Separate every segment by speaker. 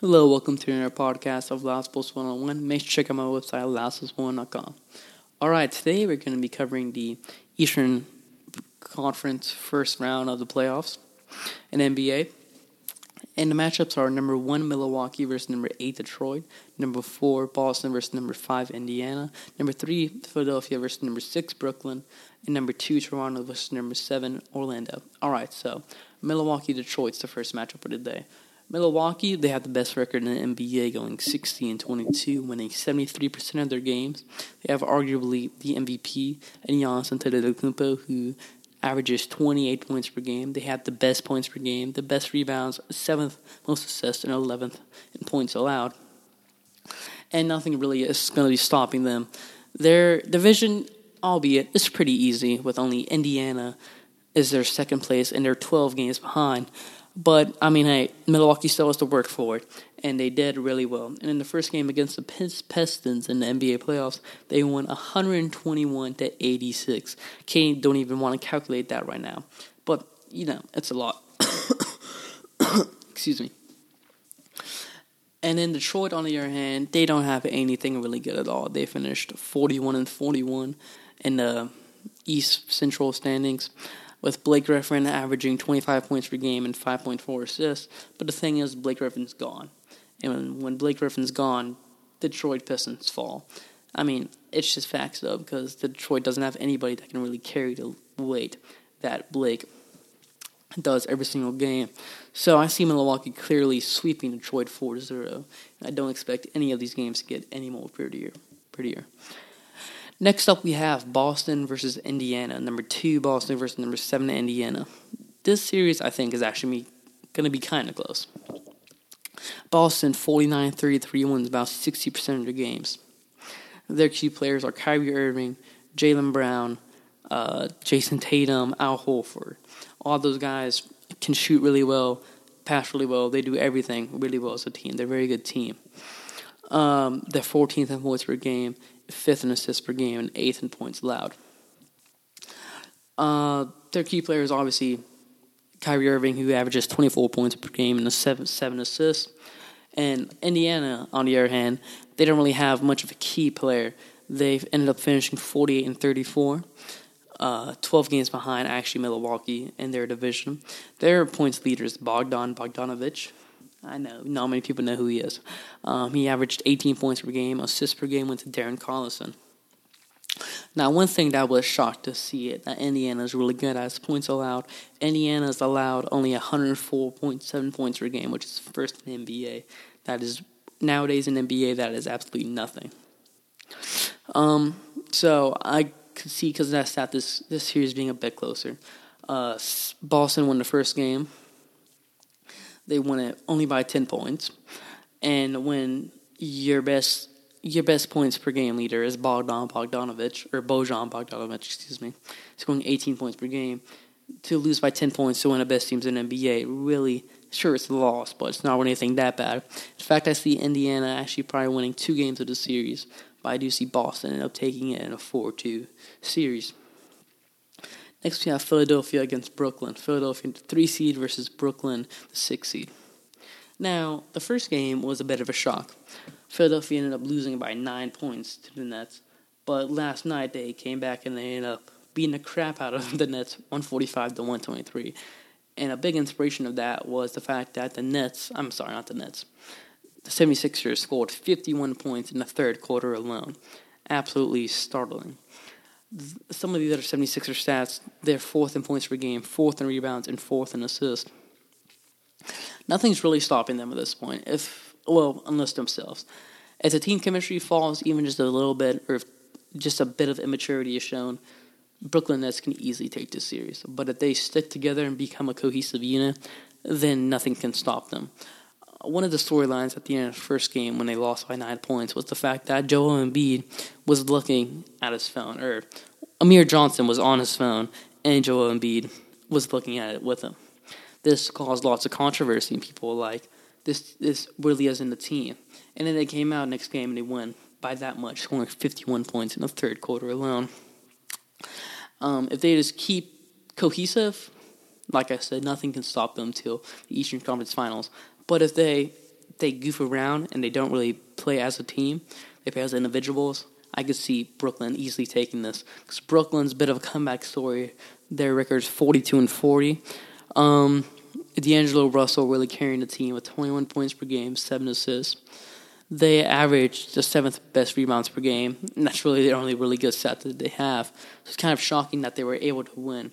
Speaker 1: Hello, welcome to another podcast of LoudSports 101. Make sure to check out my website, lastpost1.com. Alright, today we're going to be covering the Eastern Conference first round of the playoffs in NBA. And the matchups are number one Milwaukee versus number eight Detroit, number four Boston versus number five Indiana, number three Philadelphia versus number six Brooklyn, and number two Toronto versus number seven Orlando. Alright, so Milwaukee Detroit's the first matchup of the day. Milwaukee, they have the best record in the NBA, going 60 and 22, winning 73% of their games. They have arguably the MVP, and Giannis Antetokounmpo, who averages 28 points per game. They have the best points per game, the best rebounds, seventh most assists, and 11th in points allowed. And nothing really is going to be stopping them. Their division, albeit, is pretty easy, with only Indiana is their second place, and they're 12 games behind. But I mean, hey, Milwaukee still has to work for it, and they did really well. And in the first game against the Pistons in the NBA playoffs, they won 121 to 86. Can't don't even want to calculate that right now, but you know it's a lot. Excuse me. And in Detroit, on the other hand, they don't have anything really good at all. They finished 41 and 41 in the East Central standings with Blake Griffin averaging 25 points per game and 5.4 assists. But the thing is, Blake Griffin's gone. And when Blake Griffin's gone, Detroit Pistons fall. I mean, it's just facts, though, because Detroit doesn't have anybody that can really carry the weight that Blake does every single game. So I see Milwaukee clearly sweeping Detroit 4 0. I don't expect any of these games to get any more prettier. prettier. Next up, we have Boston versus Indiana. Number two, Boston versus number seven, Indiana. This series, I think, is actually going to be kind of close. Boston 49 33 wins about 60% of their games. Their key players are Kyrie Irving, Jaylen Brown, uh, Jayson Tatum, Al Horford. All those guys can shoot really well, pass really well. They do everything really well as a team. They're a very good team. Um, they're 14th in points per game, fifth in assists per game, and eighth in points allowed. Uh, their key players obviously Kyrie Irving, who averages 24 points per game and seven seven assists. And Indiana, on the other hand, they don't really have much of a key player. They've ended up finishing 48 and 34, uh, 12 games behind actually Milwaukee in their division. Their points leader is Bogdan Bogdanovich, I know not many people know who he is. Um, he averaged 18 points per game. Assists per game went to Darren Collison. Now, one thing that was shocked to see it that Indiana is really good at points allowed. Indiana is allowed only 104.7 points per game, which is first in NBA. That is nowadays in NBA that is absolutely nothing. Um, so I could see because that stat this this series being a bit closer. Uh, Boston won the first game they won it only by 10 points. And when your best your best points per game leader is Bogdan Bogdanovich or Bojan Bogdanovich, excuse me, scoring 18 points per game. To lose by 10 points to one of the best teams in NBA, really, sure, it's a loss, but it's not anything that bad. In fact, I see Indiana actually probably winning two games of the series, but I do see Boston end up taking it in a 4 2 series. Next, we have Philadelphia against Brooklyn. Philadelphia, three seed versus Brooklyn, the six seed. Now, the first game was a bit of a shock. Philadelphia ended up losing by nine points to the Nets, but last night they came back and they ended up beating the crap out of the Nets, 145 to 123. And a big inspiration of that was the fact that the Nets, I'm sorry, not the Nets, the 76ers scored 51 points in the third quarter alone. Absolutely startling some of the other 76er stats, they're fourth in points per game, fourth in rebounds, and fourth in assists. Nothing's really stopping them at this point, if well, unless themselves. As the team chemistry falls even just a little bit, or if just a bit of immaturity is shown, Brooklyn Nets can easily take this series. But if they stick together and become a cohesive unit, then nothing can stop them. One of the storylines at the end of the first game when they lost by nine points was the fact that Joel Embiid was looking at his phone, or Amir Johnson was on his phone, and Joel Embiid was looking at it with him. This caused lots of controversy, and people were like, "This this really isn't the team." And then they came out next game and they won by that much, scoring 51 points in the third quarter alone. Um, if they just keep cohesive, like I said, nothing can stop them till the Eastern Conference Finals. But if they they goof around and they don't really play as a team, they play as individuals. I could see Brooklyn easily taking this because Brooklyn's a bit of a comeback story. Their record's 42 and 40. Um, D'Angelo Russell really carrying the team with 21 points per game, seven assists. They average the seventh best rebounds per game, and that's really the only really good stat that they have. So it's kind of shocking that they were able to win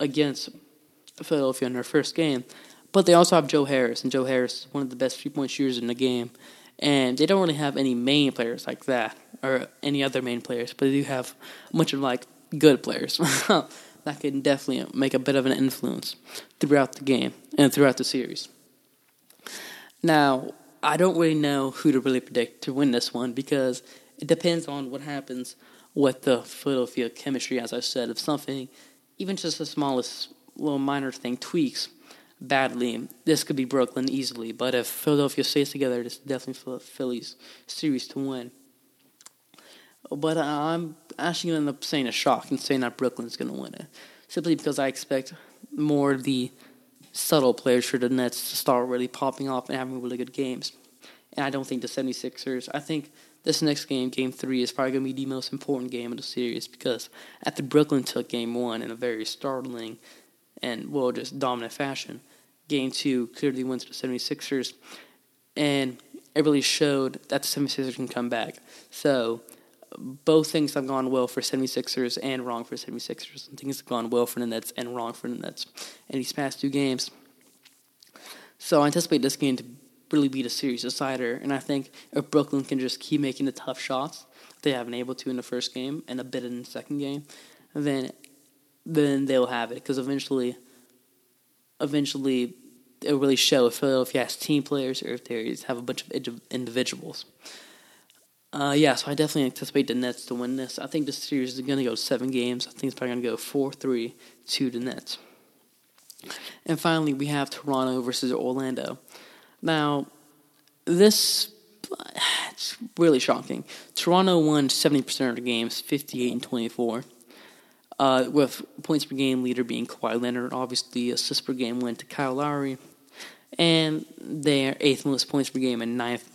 Speaker 1: against Philadelphia in their first game. But they also have Joe Harris, and Joe Harris is one of the best three point shooters in the game. And they don't really have any main players like that, or any other main players, but they do have a bunch of like good players that can definitely make a bit of an influence throughout the game and throughout the series. Now, I don't really know who to really predict to win this one because it depends on what happens with the Philadelphia chemistry. As I said, if something, even just the smallest little minor thing, tweaks badly, this could be Brooklyn easily. But if Philadelphia stays together, it's definitely Philly's series to win. But uh, I'm actually going to end up saying a shock and saying that Brooklyn's going to win it. Simply because I expect more of the subtle players for the Nets to start really popping off and having really good games. And I don't think the 76ers, I think this next game, game three, is probably going to be the most important game of the series because after Brooklyn took game one in a very startling and, well, just dominant fashion, game two clearly went to the 76ers. And it really showed that the 76ers can come back. So both things have gone well for 76ers and wrong for 76ers. And things have gone well for the Nets and wrong for the Nets in these past two games. So I anticipate this game to really be the series decider. And I think if Brooklyn can just keep making the tough shots they haven't able to in the first game and a bit in the second game, then then they'll have it. Because eventually, eventually, it'll really show if Philadelphia has team players or if they have a bunch of individuals. Uh, yeah, so I definitely anticipate the Nets to win this. I think this series is going to go seven games. I think it's probably going to go 4 3 to the Nets. And finally, we have Toronto versus Orlando. Now, this it's really shocking. Toronto won 70% of the games, 58 and 24. Uh, with points per game leader being Kawhi Leonard. Obviously, assists per game went to Kyle Lowry. And their eighth most points per game and ninth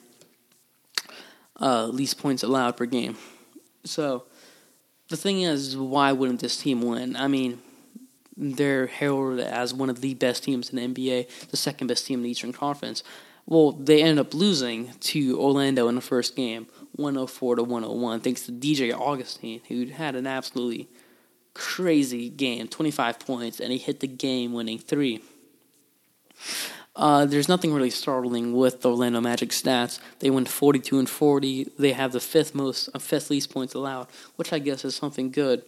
Speaker 1: uh, least points allowed per game. So the thing is, why wouldn't this team win? I mean, they're heralded as one of the best teams in the NBA, the second best team in the Eastern Conference. Well, they ended up losing to Orlando in the first game, 104 to 101, thanks to DJ Augustin, who had an absolutely crazy game, 25 points, and he hit the game winning three. Uh, there's nothing really startling with the Orlando Magic stats. They went 42 and 40. They have the fifth most, uh, fifth least points allowed, which I guess is something good.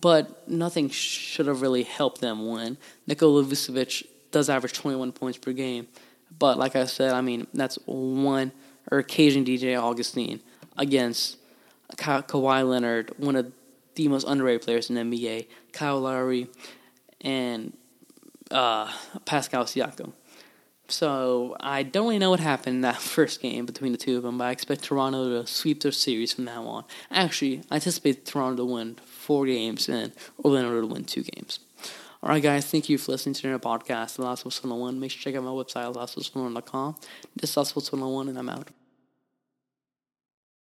Speaker 1: But nothing should have really helped them win. Nikola Vucevic does average 21 points per game, but like I said, I mean that's one or occasion DJ Augustin against Ka- Kawhi Leonard, one of the most underrated players in the NBA, Kyle Lowry, and uh, Pascal Siakam. So I don't really know what happened in that first game between the two of them, but I expect Toronto to sweep their series from now on. Actually, I anticipate Toronto to win four games and Orlando to win two games. All right, guys, thank you for listening to our podcast, The Last Us 101. Make sure to check out my website, lastofus101.com. This is Last Us 101, and I'm out.